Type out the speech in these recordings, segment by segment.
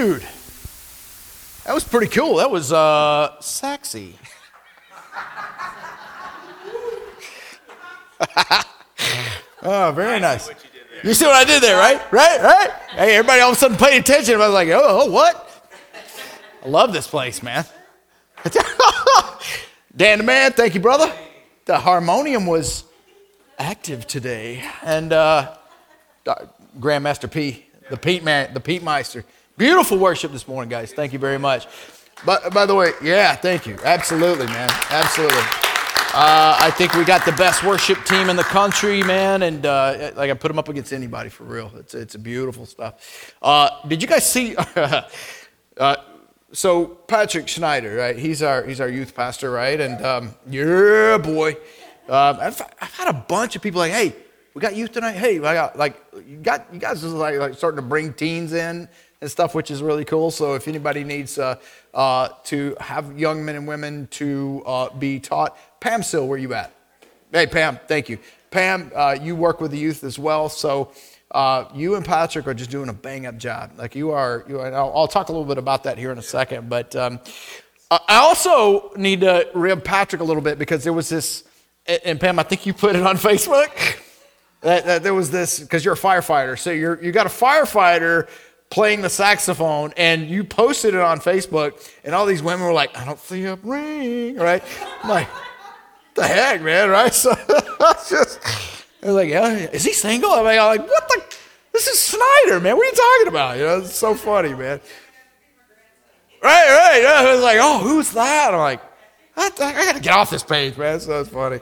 Dude, that was pretty cool. That was uh, sexy. oh, very nice. You see what I did there, right? Right? Right? Hey, everybody all of a sudden paid attention. I was like, oh, oh what? I love this place, man. Dan the man, thank you, brother. The harmonium was active today. And uh, Grandmaster P, the Pete man, the Pete Meister. Beautiful worship this morning, guys. Thank you very much. But by the way, yeah, thank you. Absolutely, man. Absolutely. Uh, I think we got the best worship team in the country, man, and uh, like I put them up against anybody for real. It's it's beautiful stuff. Uh, did you guys see? Uh, so Patrick Schneider, right? He's our he's our youth pastor, right? And um, yeah, boy, um, I've, I've had a bunch of people like, hey, we got youth tonight. Hey, I got like you got you guys is like, like starting to bring teens in and stuff, which is really cool. So if anybody needs uh, uh, to have young men and women to uh, be taught, Pam Sill, where you at? Hey, Pam, thank you. Pam, uh, you work with the youth as well, so uh, you and Patrick are just doing a bang up job. Like you are, you are I'll, I'll, talk a little bit about that here in a second. But um, I also need to rib Patrick a little bit because there was this, and Pam, I think you put it on Facebook. That, that there was this because you're a firefighter, so you're you got a firefighter playing the saxophone, and you posted it on Facebook, and all these women were like, "I don't see a ring," right? I'm like, the heck, man, right? So just I was like, yeah, is he single? I'm like, what the? This is Snyder, man. What are you talking about? You know, it's so funny, man. Right, right. I was like, oh, who's that? I'm like, I, I got to get off this page, man. So it's funny.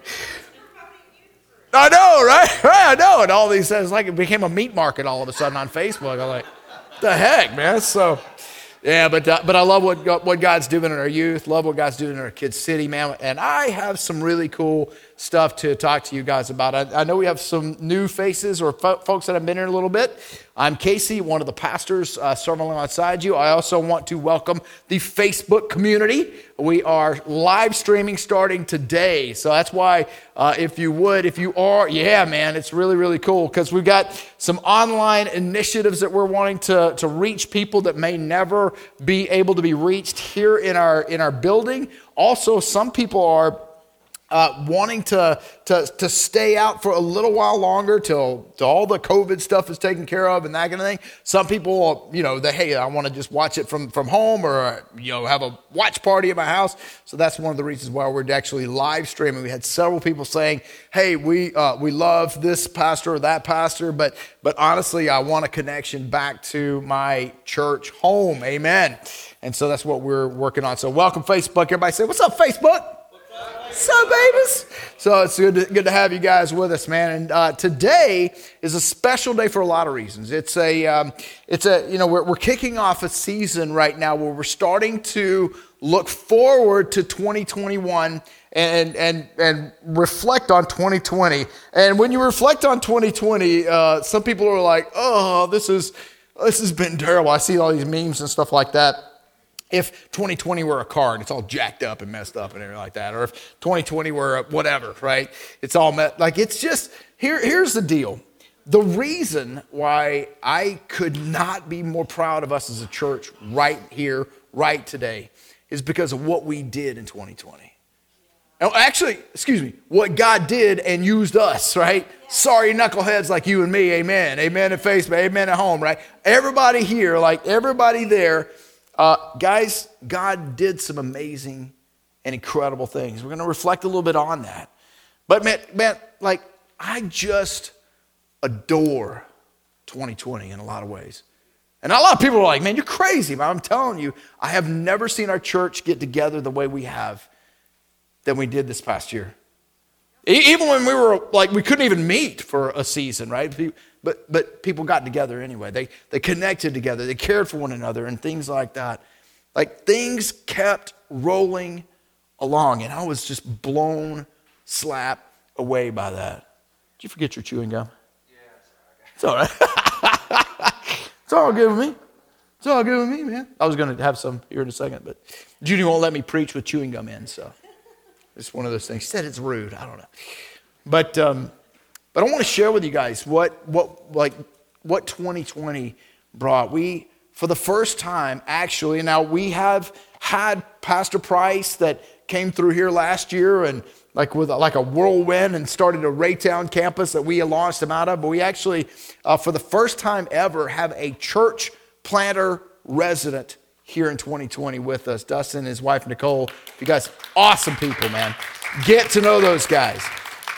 I know, right? Right, I know. And all these things, like it became a meat market all of a sudden on Facebook. I'm like, the heck, man? So, yeah, but uh, but I love what what God's doing in our youth. Love what God's doing in our kids' city, man. And I have some really cool stuff to talk to you guys about. I, I know we have some new faces or fo- folks that have been here a little bit. I'm Casey, one of the pastors uh, serving alongside you. I also want to welcome the Facebook community. We are live streaming starting today. So that's why, uh, if you would, if you are, yeah, man, it's really, really cool because we've got some online initiatives that we're wanting to, to reach people that may never be able to be reached here in our, in our building. Also, some people are uh, wanting to, to, to stay out for a little while longer till, till all the COVID stuff is taken care of and that kind of thing. Some people, you know, they, hey, I want to just watch it from, from home or, you know, have a watch party at my house. So that's one of the reasons why we're actually live streaming. We had several people saying, hey, we, uh, we love this pastor or that pastor, but, but honestly, I want a connection back to my church home. Amen. And so that's what we're working on. So welcome, Facebook. Everybody say, what's up, Facebook? So, babies? So it's good to, good to have you guys with us, man. And uh, today is a special day for a lot of reasons. It's a, um, it's a, you know, we're, we're kicking off a season right now where we're starting to look forward to 2021 and, and, and reflect on 2020. And when you reflect on 2020, uh, some people are like, oh, this is, this has been terrible. I see all these memes and stuff like that if 2020 were a car and it's all jacked up and messed up and everything like that, or if 2020 were whatever, right? It's all met, like it's just here. Here's the deal: the reason why I could not be more proud of us as a church right here, right today, is because of what we did in 2020. actually, excuse me, what God did and used us, right? Sorry, knuckleheads like you and me, amen. Amen at Facebook, amen at home, right? Everybody here, like everybody there uh, guys, God did some amazing and incredible things. We're going to reflect a little bit on that. But man, man, like I just adore 2020 in a lot of ways. And a lot of people are like, man, you're crazy. But I'm telling you, I have never seen our church get together the way we have than we did this past year. Even when we were like, we couldn't even meet for a season, right? But, but people got together anyway. They, they connected together, they cared for one another, and things like that. Like things kept rolling along, and I was just blown, slap away by that. Did you forget your chewing gum? Yeah, it's all right. it's all good with me. It's all good with me, man. I was going to have some here in a second, but Judy won't let me preach with chewing gum in, so it's one of those things. He said it's rude. I don't know. But um, but I want to share with you guys what, what, like, what 2020 brought. We for the first time, actually. Now, we have had Pastor Price that came through here last year and like with like a whirlwind and started a Raytown campus that we launched him out of. But we actually, uh, for the first time ever, have a church planter resident here in 2020 with us. Dustin his wife Nicole. You guys, awesome people, man. Get to know those guys.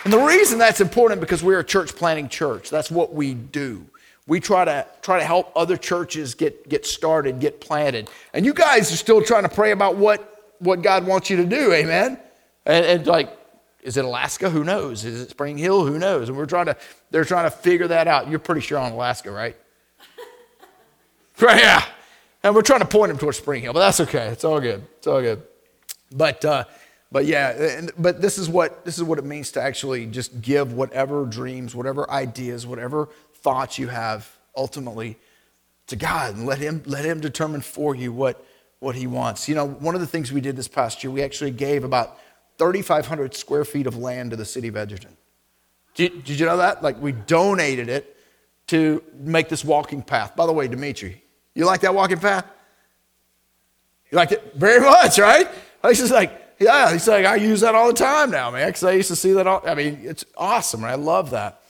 And the reason that's important because we're a church planting church. That's what we do we try to try to help other churches get get started, get planted. And you guys are still trying to pray about what what God wants you to do, amen. And, and like, is it Alaska? Who knows? Is it Spring Hill? Who knows? And we're trying to they're trying to figure that out. You're pretty sure on Alaska, right? right, yeah. And we're trying to point them towards Spring Hill, but that's okay. It's all good. It's all good. But uh, but yeah, but this is what this is what it means to actually just give whatever dreams, whatever ideas, whatever thoughts you have ultimately to God and let Him, let him determine for you what, what He wants. You know, one of the things we did this past year, we actually gave about 3,500 square feet of land to the city of Edgerton. Did, did you know that? Like, we donated it to make this walking path. By the way, Dimitri, you like that walking path? You like it very much, right? He's just like, yeah, he's like, I use that all the time now, man, because I used to see that all. I mean, it's awesome, right? I love that.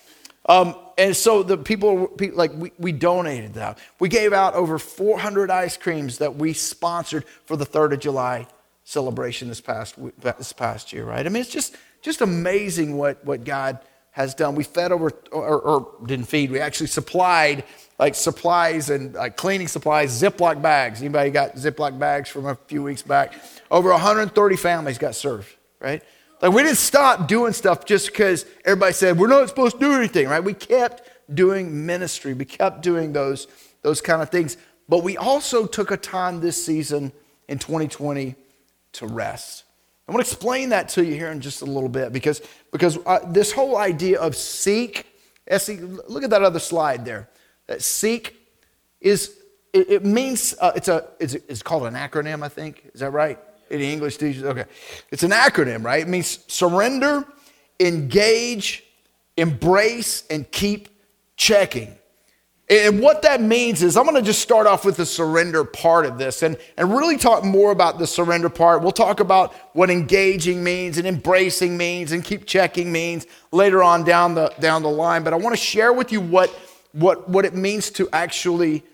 Um, and so the people, like we, we donated that. We gave out over 400 ice creams that we sponsored for the 3rd of July celebration this past, this past year, right? I mean, it's just, just amazing what, what God has done. We fed over, or, or didn't feed, we actually supplied like supplies and like cleaning supplies, Ziploc bags. Anybody got Ziploc bags from a few weeks back? Over 130 families got served, right? Like we didn't stop doing stuff just because everybody said we're not supposed to do anything, right? We kept doing ministry. We kept doing those, those kind of things. But we also took a time this season in 2020 to rest. I want to explain that to you here in just a little bit because, because uh, this whole idea of seek, look at that other slide there. That seek is, it, it means, uh, it's, a, it's, it's called an acronym, I think. Is that right? Any English teachers? Okay. It's an acronym, right? It means surrender, engage, embrace, and keep checking. And what that means is, I'm going to just start off with the surrender part of this and, and really talk more about the surrender part. We'll talk about what engaging means and embracing means and keep checking means later on down the, down the line. But I want to share with you what, what, what it means to actually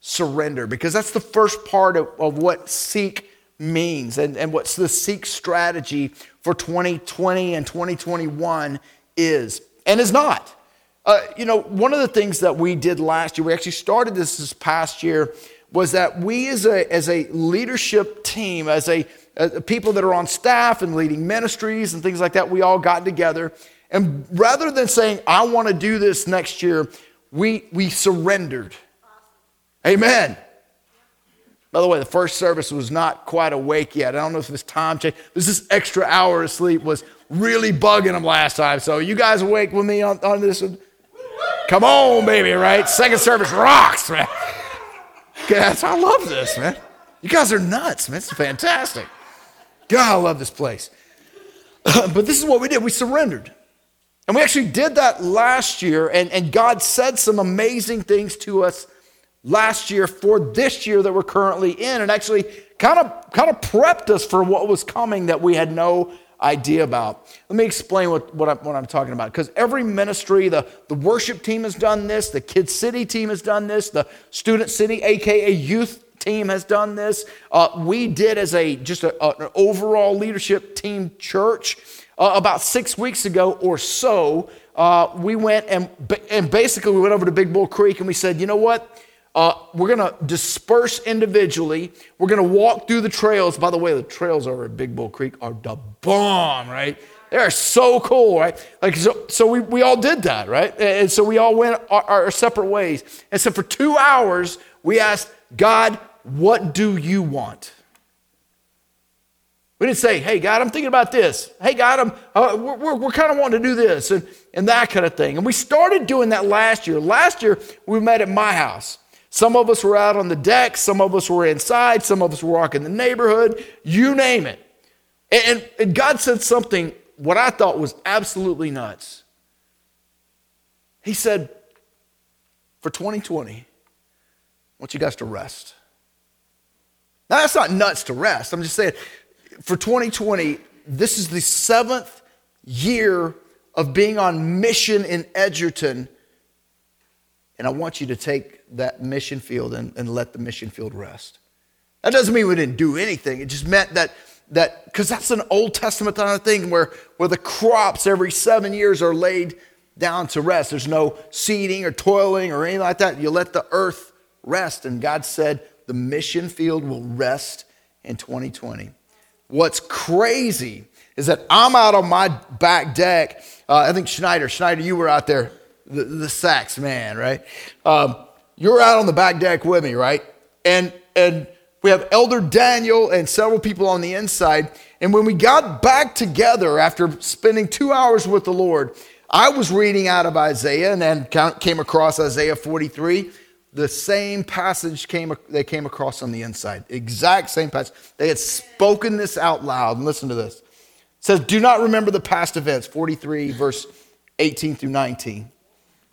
surrender because that's the first part of, of what seek means and, and what the Seek strategy for 2020 and 2021 is and is not. Uh, you know, one of the things that we did last year, we actually started this this past year, was that we as a, as a leadership team, as a as people that are on staff and leading ministries and things like that, we all got together. And rather than saying, I want to do this next year, we, we surrendered. Amen. By the way, the first service was not quite awake yet. I don't know if this time change. This is extra hour of sleep was really bugging them last time. So you guys awake with me on, on this one? Come on, baby, right? Second service rocks, man. Guys, I love this, man. You guys are nuts, man. It's fantastic. God, I love this place. but this is what we did. We surrendered. And we actually did that last year, and, and God said some amazing things to us last year for this year that we're currently in and actually kind of kind of prepped us for what was coming that we had no idea about. Let me explain what, what, I'm, what I'm talking about. Because every ministry, the, the worship team has done this, the Kids City team has done this, the Student City, aka youth team, has done this. Uh, we did as a just a, a, an overall leadership team church uh, about six weeks ago or so. Uh, we went and, and basically we went over to Big Bull Creek and we said, you know what? Uh, we're going to disperse individually. We're going to walk through the trails. By the way, the trails over at Big Bull Creek are the bomb, right? They are so cool, right? Like so, so we, we all did that, right? And so we all went our, our separate ways. And so for two hours, we asked God, what do you want? We didn't say, hey, God, I'm thinking about this. Hey, God, I'm, uh, we're, we're, we're kind of wanting to do this and, and that kind of thing. And we started doing that last year. Last year, we met at my house. Some of us were out on the deck, some of us were inside, some of us were walking the neighborhood, you name it. And, and God said something, what I thought was absolutely nuts. He said, for 2020, I want you guys to rest. Now, that's not nuts to rest. I'm just saying, for 2020, this is the seventh year of being on mission in Edgerton. And I want you to take that mission field and, and let the mission field rest. That doesn't mean we didn't do anything. It just meant that that because that's an Old Testament kind of thing where, where the crops every seven years are laid down to rest. There's no seeding or toiling or anything like that. You let the earth rest. And God said the mission field will rest in 2020. What's crazy is that I'm out on my back deck. Uh, I think Schneider, Schneider, you were out there, the, the sax man, right? Um, you're out on the back deck with me, right? And and we have Elder Daniel and several people on the inside. And when we got back together after spending two hours with the Lord, I was reading out of Isaiah and then came across Isaiah 43. The same passage came, they came across on the inside. Exact same passage. They had spoken this out loud. And listen to this. It says, Do not remember the past events, 43, verse 18 through 19.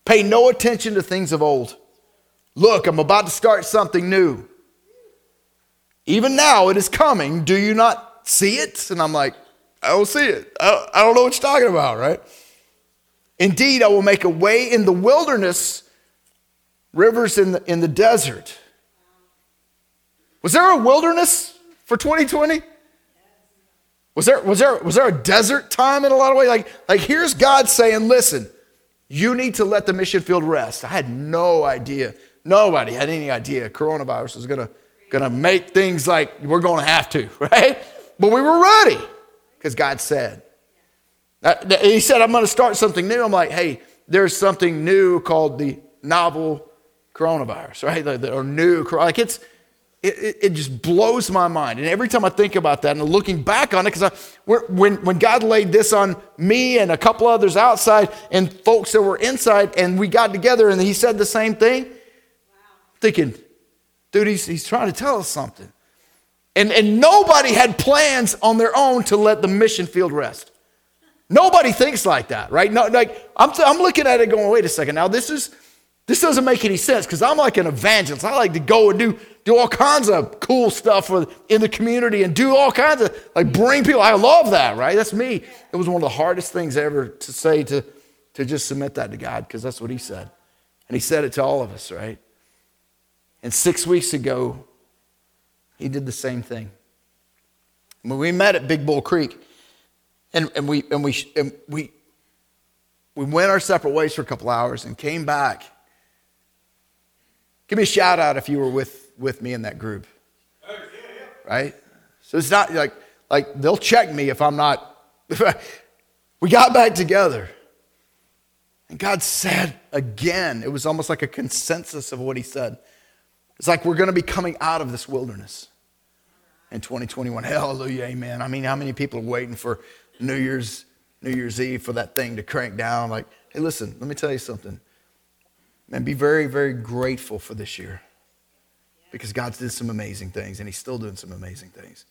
Pay no attention to things of old. Look, I'm about to start something new. Even now it is coming. Do you not see it? And I'm like, I don't see it. I don't, know what you're talking about, right? Indeed, I will make a way in the wilderness, rivers in the, in the desert. Was there a wilderness for 2020? Was there, was, there, was there a desert time in a lot of ways? Like, like here's God saying, listen, you need to let the mission field rest. I had no idea. Nobody had any idea coronavirus was going to make things like we're to have to, right? But we were ready because God said. Uh, he said, I'm to start something new. I'm like, hey, there's something new called the novel coronavirus, right? Or new, like it's, it, it, just blows my mind. And every time I think about that and looking back on it, because when, when God laid this on me and a couple others outside and folks that were inside, and we got together and he said the same thing, wow. thinking, Dude, he's, he's trying to tell us something. And, and nobody had plans on their own to let the mission field rest. Nobody thinks like that, right? No, like I'm, I'm looking at it going, wait a second. Now this is this doesn't make any sense because I'm like an evangelist. I like to go and do do all kinds of cool stuff in the community and do all kinds of like bring people. I love that, right? That's me. It was one of the hardest things ever to say to to just submit that to God because that's what He said, and He said it to all of us, right? And six weeks ago, he did the same thing. When we met at Big Bull Creek, and, and, we, and, we, and we, we went our separate ways for a couple hours and came back. Give me a shout out if you were with, with me in that group. Right? So it's not like, like they'll check me if I'm not. we got back together. And God said again, it was almost like a consensus of what He said. It's like we're going to be coming out of this wilderness in 2021. Hallelujah, amen. I mean, how many people are waiting for New Year's New Year's Eve for that thing to crank down? Like, hey, listen, let me tell you something. Man, be very, very grateful for this year because God's did some amazing things and He's still doing some amazing things.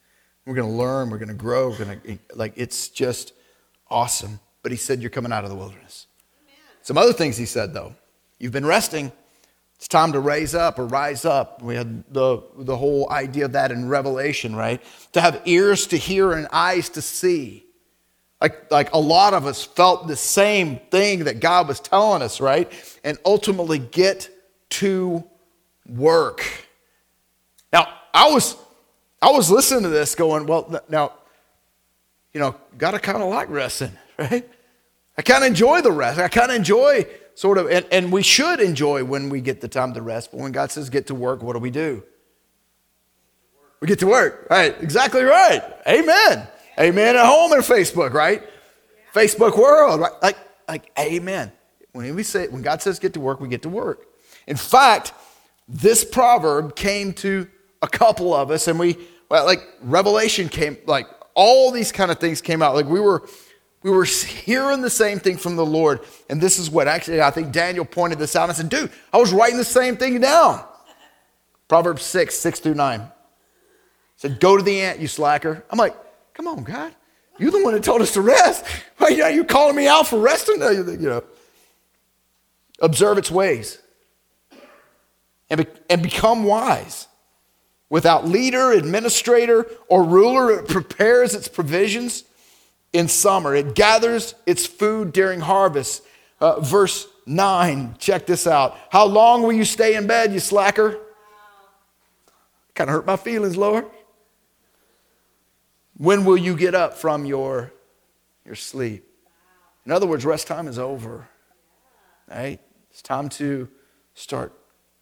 We're going to learn, we're going to grow, we're going to, like, it's just awesome. But He said, You're coming out of the wilderness. Some other things He said, though. You've been resting. It's time to raise up or rise up. We had the, the whole idea of that in Revelation, right? To have ears to hear and eyes to see. Like, like a lot of us felt the same thing that God was telling us, right? And ultimately get to work. Now, I was, I was listening to this going, well, now, you know, gotta kind of like resting, right? I kind of enjoy the rest. I kind of enjoy sort of, and, and we should enjoy when we get the time to rest. But when God says get to work, what do we do? We get to work. Right. Exactly right. Amen. Amen at home and Facebook, right? Facebook world, right? Like, like, amen. When we say, when God says get to work, we get to work. In fact, this proverb came to a couple of us, and we, well, like, Revelation came, like, all these kind of things came out. Like, we were, we were hearing the same thing from the Lord. And this is what actually, I think Daniel pointed this out. I said, dude, I was writing the same thing down. Proverbs 6, 6 through 9. said, go to the ant, you slacker. I'm like, come on, God. You're the one that told us to rest. Why are you calling me out for resting? You know, observe its ways. and, be, and become wise. Without leader, administrator, or ruler, it prepares its provisions in summer. It gathers its food during harvest. Uh, verse 9, check this out. How long will you stay in bed, you slacker? Kind of hurt my feelings, Lord. When will you get up from your, your sleep? In other words, rest time is over. Right? It's time to start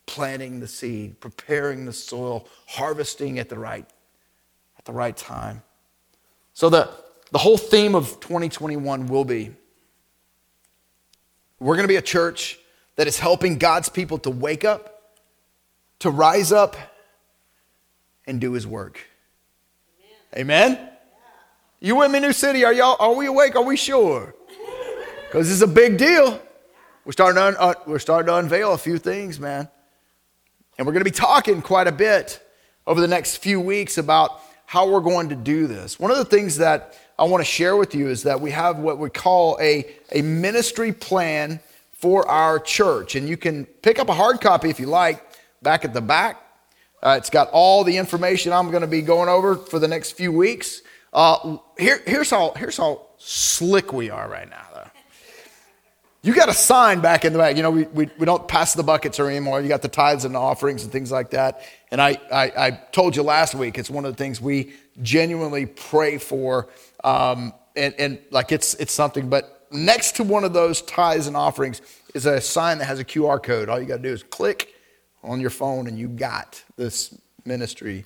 planting the seed, preparing the soil, harvesting at the right, at the right time. So the, the whole theme of 2021 will be we're going to be a church that is helping God's people to wake up, to rise up, and do his work. Amen? You with me, New City? Are y'all are we awake? Are we sure? Because it's a big deal. We're starting, to un, uh, we're starting to unveil a few things, man. And we're going to be talking quite a bit over the next few weeks about how we're going to do this. One of the things that I want to share with you is that we have what we call a, a ministry plan for our church. And you can pick up a hard copy if you like back at the back. Uh, it's got all the information I'm going to be going over for the next few weeks. Uh, here, here's, how, here's how slick we are right now, though. You got a sign back in the back. You know, we, we, we don't pass the buckets or anymore. You got the tithes and the offerings and things like that. And I, I, I told you last week, it's one of the things we genuinely pray for. Um, and, and like it's, it's something, but next to one of those tithes and offerings is a sign that has a QR code. All you got to do is click on your phone and you got this ministry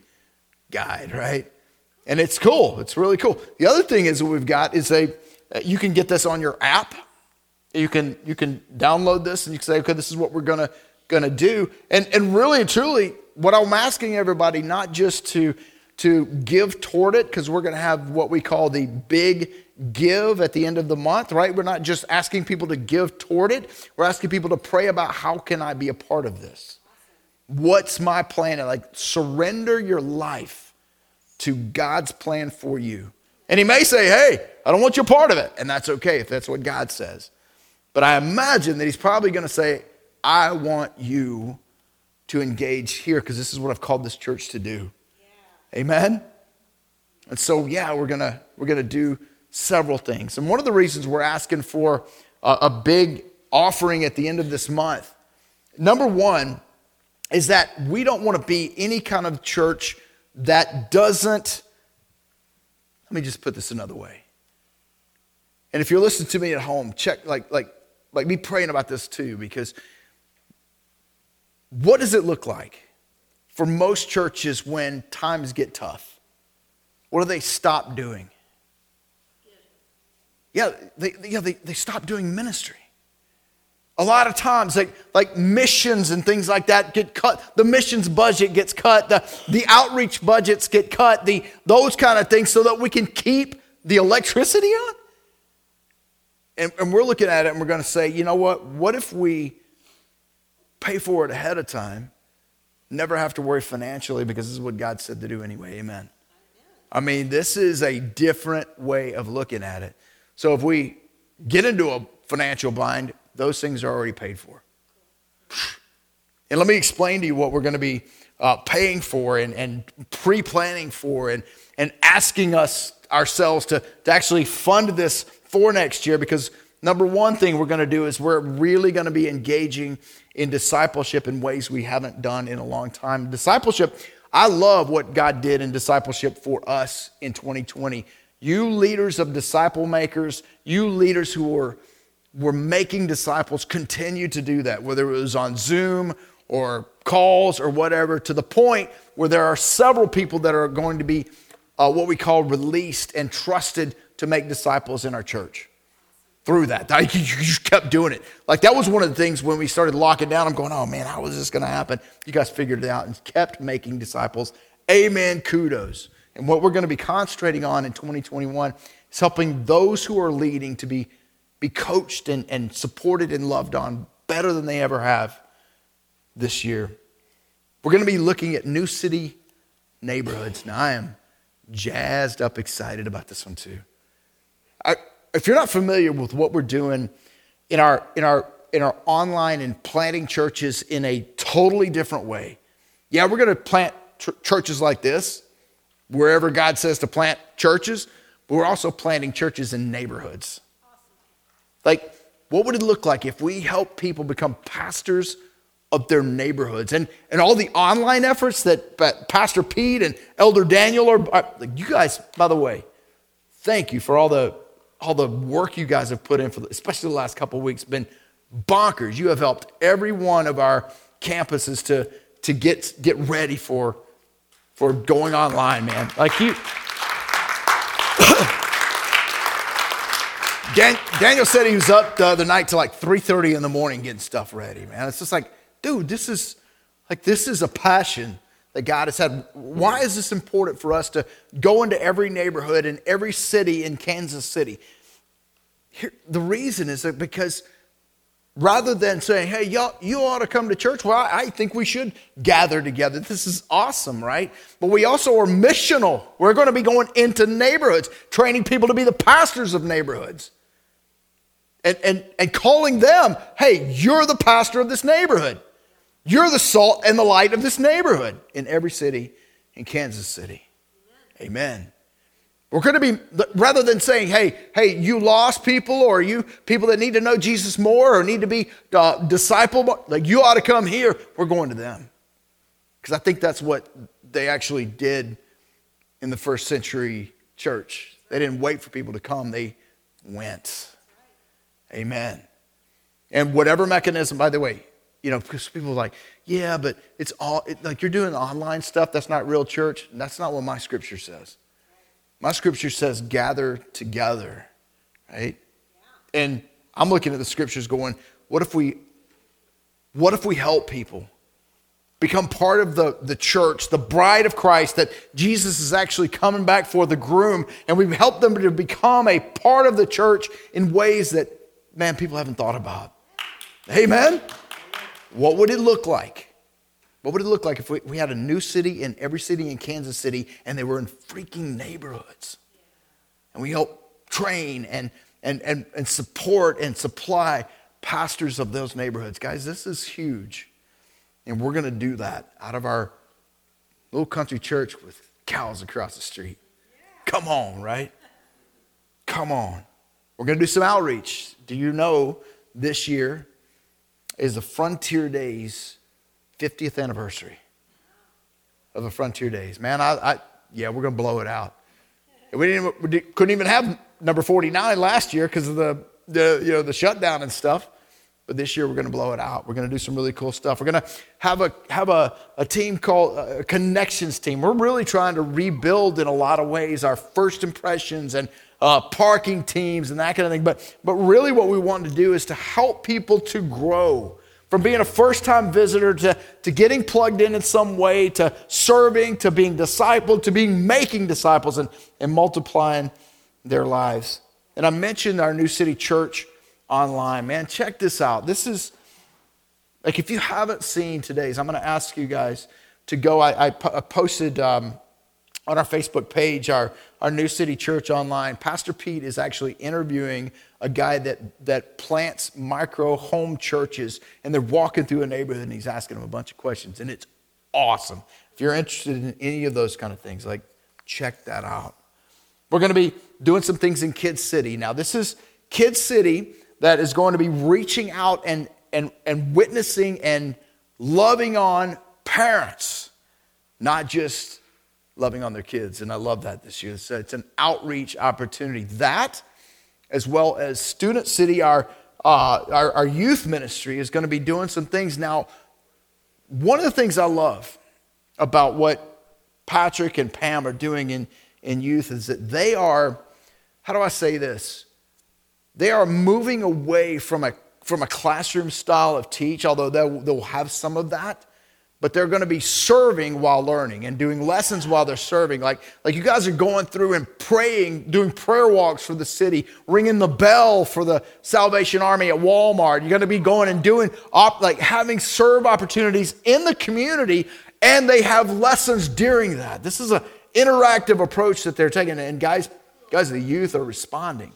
guide, right? And it's cool. It's really cool. The other thing is what we've got is a, uh, you can get this on your app you can, you can download this and you can say, okay, this is what we're gonna, gonna do. And, and really truly, what I'm asking everybody, not just to, to give toward it, because we're gonna have what we call the big give at the end of the month, right? We're not just asking people to give toward it. We're asking people to pray about how can I be a part of this? What's my plan? Like surrender your life to God's plan for you. And he may say, hey, I don't want you a part of it. And that's okay if that's what God says. But I imagine that he's probably going to say, I want you to engage here because this is what I've called this church to do. Yeah. Amen? And so, yeah, we're going to we're going to do several things. And one of the reasons we're asking for a, a big offering at the end of this month, number one, is that we don't want to be any kind of church that doesn't, let me just put this another way. And if you're listening to me at home, check, like, like, like be praying about this too, because what does it look like for most churches when times get tough? What do they stop doing? Yeah, they, yeah, they, they stop doing ministry. A lot of times, like, like missions and things like that get cut. The missions budget gets cut. The, the outreach budgets get cut. The, those kind of things so that we can keep the electricity on. And, and we're looking at it and we're going to say, you know what? What if we pay for it ahead of time, never have to worry financially because this is what God said to do anyway? Amen. I mean, this is a different way of looking at it. So if we get into a financial bind, those things are already paid for. And let me explain to you what we're going to be uh, paying for and, and pre planning for and, and asking us ourselves to, to actually fund this for next year because number one thing we're going to do is we're really going to be engaging in discipleship in ways we haven't done in a long time. Discipleship, I love what God did in discipleship for us in 2020. You leaders of disciple makers, you leaders who were, were making disciples, continue to do that, whether it was on Zoom or calls or whatever, to the point where there are several people that are going to be uh, what we call released and trusted to make disciples in our church through that. You just kept doing it. Like that was one of the things when we started locking down. I'm going, oh man, how is this going to happen? You guys figured it out and kept making disciples. Amen. Kudos. And what we're going to be concentrating on in 2021 is helping those who are leading to be, be coached and, and supported and loved on better than they ever have this year. We're going to be looking at new city neighborhoods. Now, I am jazzed up, excited about this one too. I, if you're not familiar with what we're doing in our, in our in our online and planting churches in a totally different way. Yeah, we're going to plant ch- churches like this wherever God says to plant churches, but we're also planting churches in neighborhoods. Like, what would it look like if we help people become pastors of their neighborhoods? And, and all the online efforts that Pastor Pete and Elder Daniel are, are you guys, by the way, thank you for all the all the work you guys have put in for, especially the last couple weeks, been bonkers. You have helped every one of our campuses to, to get, get ready for, for going online, man. Like you. Dan, Daniel said he was up the other night to like 3:30 in the morning getting stuff ready, man. It's just like, dude, this is like this is a passion that God has had. Why is this important for us to go into every neighborhood and every city in Kansas City? Here, the reason is that because rather than saying, hey, y'all, you ought to come to church, well, I think we should gather together. This is awesome, right? But we also are missional. We're going to be going into neighborhoods, training people to be the pastors of neighborhoods. And, and, and calling them, hey, you're the pastor of this neighborhood. You're the salt and the light of this neighborhood in every city in Kansas City. Amen. We're going to be, rather than saying, hey, hey, you lost people or you people that need to know Jesus more or need to be uh, disciple, like you ought to come here, we're going to them. Because I think that's what they actually did in the first century church. They didn't wait for people to come, they went. Amen. And whatever mechanism, by the way, you know, because people are like, yeah, but it's all, it, like you're doing online stuff, that's not real church. And that's not what my scripture says. My scripture says gather together, right? Yeah. And I'm looking at the scriptures going, what if we, what if we help people become part of the, the church, the bride of Christ that Jesus is actually coming back for, the groom, and we've helped them to become a part of the church in ways that, man, people haven't thought about. Amen? What would it look like? What would it look like if we, we had a new city in every city in Kansas City and they were in freaking neighborhoods? And we help train and, and, and, and support and supply pastors of those neighborhoods. Guys, this is huge. And we're going to do that out of our little country church with cows across the street. Come on, right? Come on. We're going to do some outreach. Do you know this year is the Frontier Days 50th anniversary of the Frontier Days. Man, I, I yeah, we're going to blow it out. We, didn't, we couldn't even have number 49 last year because of the, the, you know, the shutdown and stuff. But this year we're going to blow it out. We're going to do some really cool stuff. We're going to have a have a, a team called a connections team. We're really trying to rebuild in a lot of ways our first impressions and uh, parking teams and that kind of thing. But but really, what we want to do is to help people to grow from being a first time visitor to, to getting plugged in in some way to serving to being discipled to being making disciples and, and multiplying their lives. And I mentioned our New City Church online. Man, check this out. This is like if you haven't seen today's, I'm going to ask you guys to go. I, I posted um, on our Facebook page our, our New City Church online. Pastor Pete is actually interviewing a guy that, that plants micro home churches, and they're walking through a neighborhood and he's asking them a bunch of questions, and it's awesome. If you're interested in any of those kind of things, like check that out. We're going to be doing some things in Kid City. Now, this is Kid City that is going to be reaching out and, and, and witnessing and loving on parents, not just loving on their kids. And I love that this year. So it's an outreach opportunity. That as well as Student City, our, uh, our, our youth ministry, is going to be doing some things. Now, one of the things I love about what Patrick and Pam are doing in, in youth is that they are, how do I say this? They are moving away from a, from a classroom style of teach, although they'll, they'll have some of that but they're going to be serving while learning and doing lessons while they're serving. Like, like you guys are going through and praying, doing prayer walks for the city, ringing the bell for the Salvation Army at Walmart. You're going to be going and doing, op, like having serve opportunities in the community, and they have lessons during that. This is an interactive approach that they're taking. And guys, guys, the youth are responding.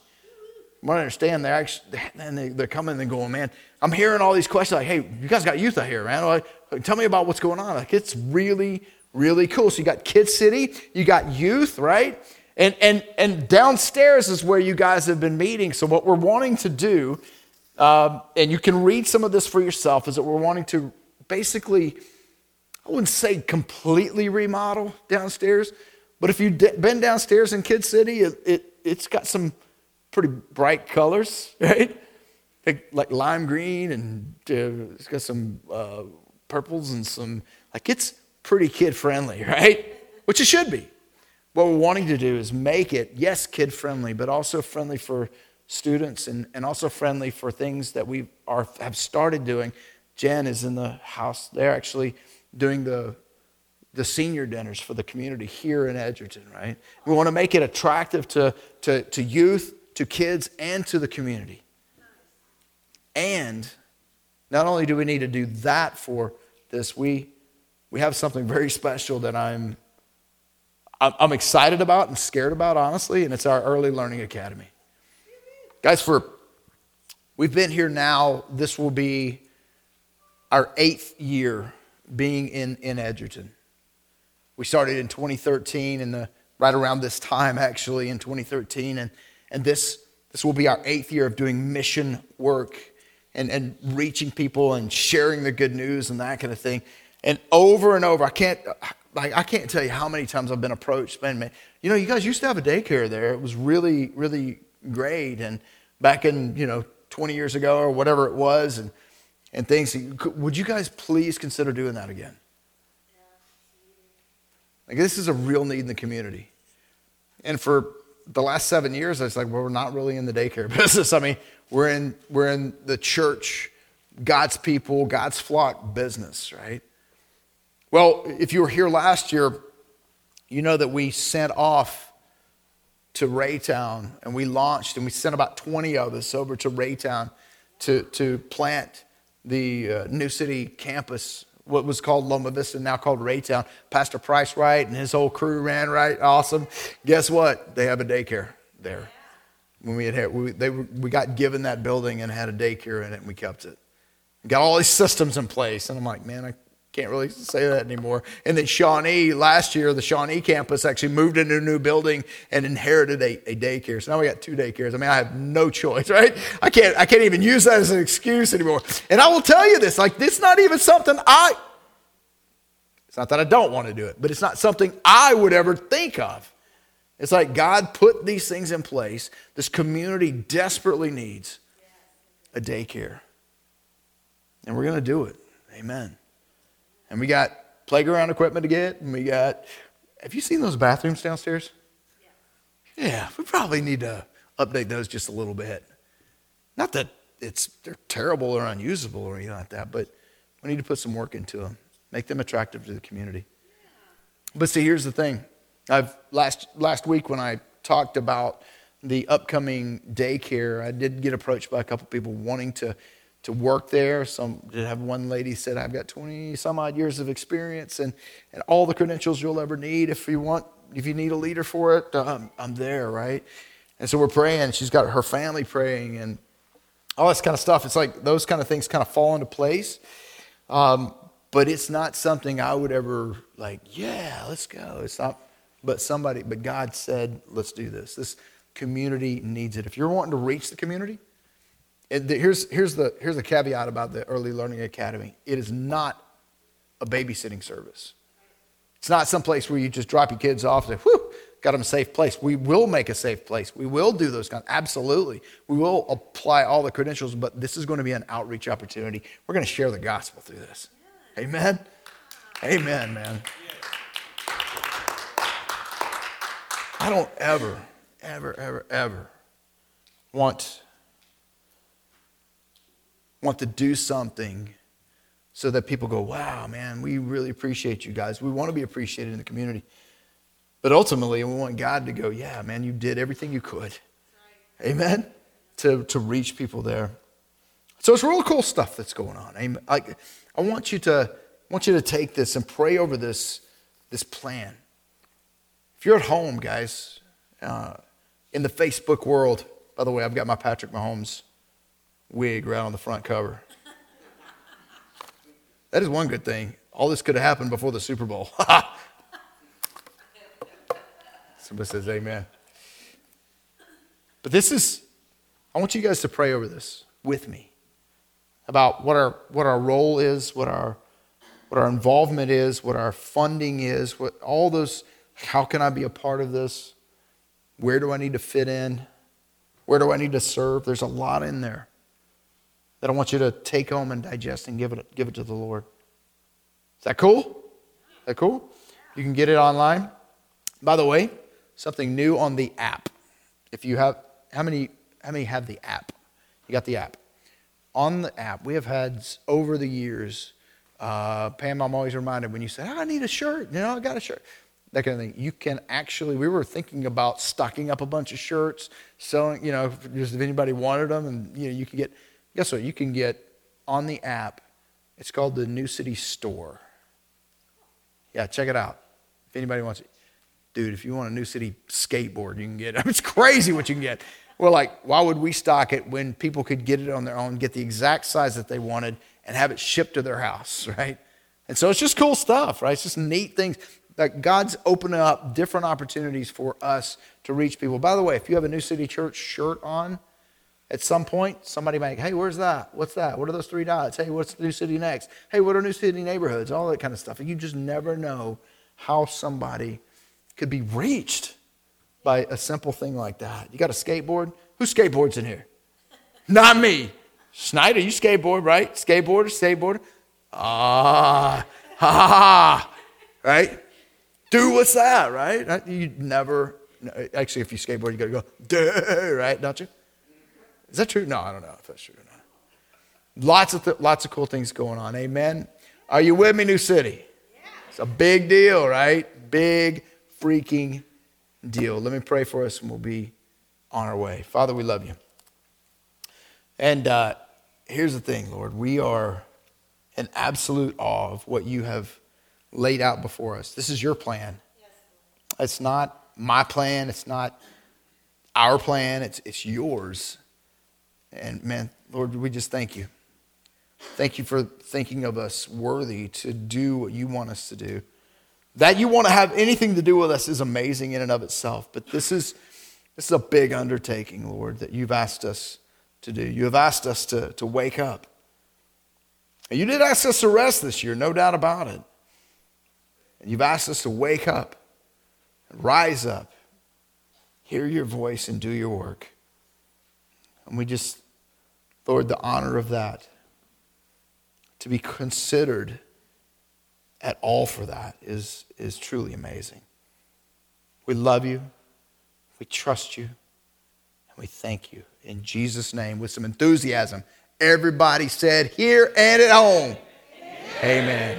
I understand, they're actually, and they, they're coming and going, man, I'm hearing all these questions like, hey, you guys got youth out here, man. Like, tell me about what's going on. Like, it's really, really cool. So you got Kid City, you got youth, right? And, and, and downstairs is where you guys have been meeting. So what we're wanting to do, um, and you can read some of this for yourself, is that we're wanting to basically, I wouldn't say completely remodel downstairs, but if you've been downstairs in Kid City, it, it, it's got some pretty bright colors, right? Like, like lime green and uh, it's got some uh, purples and some, like it's pretty kid friendly, right? Which it should be. What we're wanting to do is make it, yes, kid friendly, but also friendly for students and, and also friendly for things that we are, have started doing. Jen is in the house. They're actually doing the, the senior dinners for the community here in Edgerton, right? We want to make it attractive to, to, to youth, to kids, and to the community. And not only do we need to do that for this, we, we have something very special that I'm, I'm excited about and scared about, honestly, and it's our Early Learning Academy. Guys, for we've been here now, this will be our eighth year being in, in Edgerton. We started in 2013, and the right around this time, actually, in 2013, and, and this, this will be our eighth year of doing mission work and, and reaching people and sharing the good news and that kind of thing. And over and over, I can't, like, I can't tell you how many times I've been approached. Man, you know, you guys used to have a daycare there. It was really, really great. And back in, you know, 20 years ago or whatever it was, and, and things. Would you guys please consider doing that again? Like, this is a real need in the community. And for the last seven years, I was like, well, we're not really in the daycare business. I mean, we're in, we're in the church, God's people, God's flock business, right? Well, if you were here last year, you know that we sent off to Raytown and we launched and we sent about 20 of us over to Raytown to, to plant the uh, New City campus, what was called Loma Vista, now called Raytown. Pastor Price Wright and his whole crew ran right. Awesome. Guess what? They have a daycare there when we had we, they, we got given that building and had a daycare in it and we kept it got all these systems in place and i'm like man i can't really say that anymore and then shawnee last year the shawnee campus actually moved into a new building and inherited a, a daycare so now we got two daycares i mean i have no choice right i can't i can't even use that as an excuse anymore and i will tell you this like this not even something i it's not that i don't want to do it but it's not something i would ever think of it's like God put these things in place. This community desperately needs a daycare. And we're going to do it. Amen. And we got playground equipment to get, and we got. Have you seen those bathrooms downstairs? Yeah, yeah we probably need to update those just a little bit. Not that it's they're terrible or unusable or anything like that, but we need to put some work into them, make them attractive to the community. But see, here's the thing I've last last week when I talked about the upcoming daycare, I did get approached by a couple people wanting to to work there. Some did have one lady said, "I've got 20 some odd years of experience and and all the credentials you'll ever need. If you want, if you need a leader for it, um, I'm there, right?" And so we're praying. She's got her family praying and all this kind of stuff. It's like those kind of things kind of fall into place. Um, but it's not something I would ever like. Yeah, let's go. It's not but somebody, but God said, let's do this. This community needs it. If you're wanting to reach the community, here's, here's, the, here's the caveat about the Early Learning Academy it is not a babysitting service. It's not some place where you just drop your kids off and say, whew, got them a safe place. We will make a safe place. We will do those kinds. Absolutely. We will apply all the credentials, but this is going to be an outreach opportunity. We're going to share the gospel through this. Amen. Amen, man. I don't ever, ever, ever, ever want, want to do something so that people go, wow, man, we really appreciate you guys. We want to be appreciated in the community. But ultimately, we want God to go, yeah, man, you did everything you could. Amen? To, to reach people there. So it's real cool stuff that's going on. I, I want you to want you to take this and pray over this, this plan. If you're at home, guys, uh, in the Facebook world, By the way, I've got my Patrick Mahomes wig right on the front cover. That is one good thing. All this could have happened before the Super Bowl. Somebody says amen. But this is, I want you guys to pray over this with me about what our, what our role is, what our, what our involvement is, what our funding is, what all those, how can I be a part of this? Where do I need to fit in? Where do I need to serve? There's a lot in there that I want you to take home and digest and give it, give it to the Lord. Is that cool? Is that cool? You can get it online. By the way, something new on the app. If you have, how many, how many have the app? You got the app. On the app, we have had over the years, uh, Pam, I'm always reminded when you say, oh, I need a shirt, you know, I got a shirt that kind of thing. You can actually, we were thinking about stocking up a bunch of shirts, selling, you know, just if anybody wanted them, and you know, you could get, guess what? You can get on the app. It's called the New City Store. Yeah, check it out. If anybody wants it, dude, if you want a New City skateboard, you can get it. It's crazy what you can get. Well, like, why would we stock it when people could get it on their own, get the exact size that they wanted, and have it shipped to their house, right? And so it's just cool stuff, right? It's just neat things that God's opening up different opportunities for us to reach people. By the way, if you have a New City Church shirt on, at some point, somebody might, hey, where's that? What's that? What are those three dots? Hey, what's the New City next? Hey, what are New City neighborhoods? All that kind of stuff. And you just never know how somebody could be reached by a simple thing like that. You got a skateboard? Who skateboards in here? Not me. Schneider, you skateboard, right? Skateboarder, skateboarder. Ah, ha ha ha, right? Do what's that, right? You never, actually, if you skateboard, you got to go, duh, right? Don't you? Is that true? No, I don't know if that's true or not. Lots of, th- lots of cool things going on. Amen. Are you with me, New City? It's a big deal, right? Big freaking deal. Let me pray for us and we'll be on our way. Father, we love you. And uh, here's the thing, Lord. We are in absolute awe of what you have laid out before us. This is your plan. Yes. It's not my plan. It's not our plan. It's, it's yours. And man, Lord, we just thank you. Thank you for thinking of us worthy to do what you want us to do. That you want to have anything to do with us is amazing in and of itself. But this is, this is a big undertaking, Lord, that you've asked us to do. You have asked us to, to wake up. And you did ask us to rest this year, no doubt about it. And you've asked us to wake up, rise up, hear your voice, and do your work. And we just, Lord, the honor of that, to be considered at all for that is, is truly amazing. We love you, we trust you, and we thank you. In Jesus' name, with some enthusiasm, everybody said, here and at home. Amen. Amen.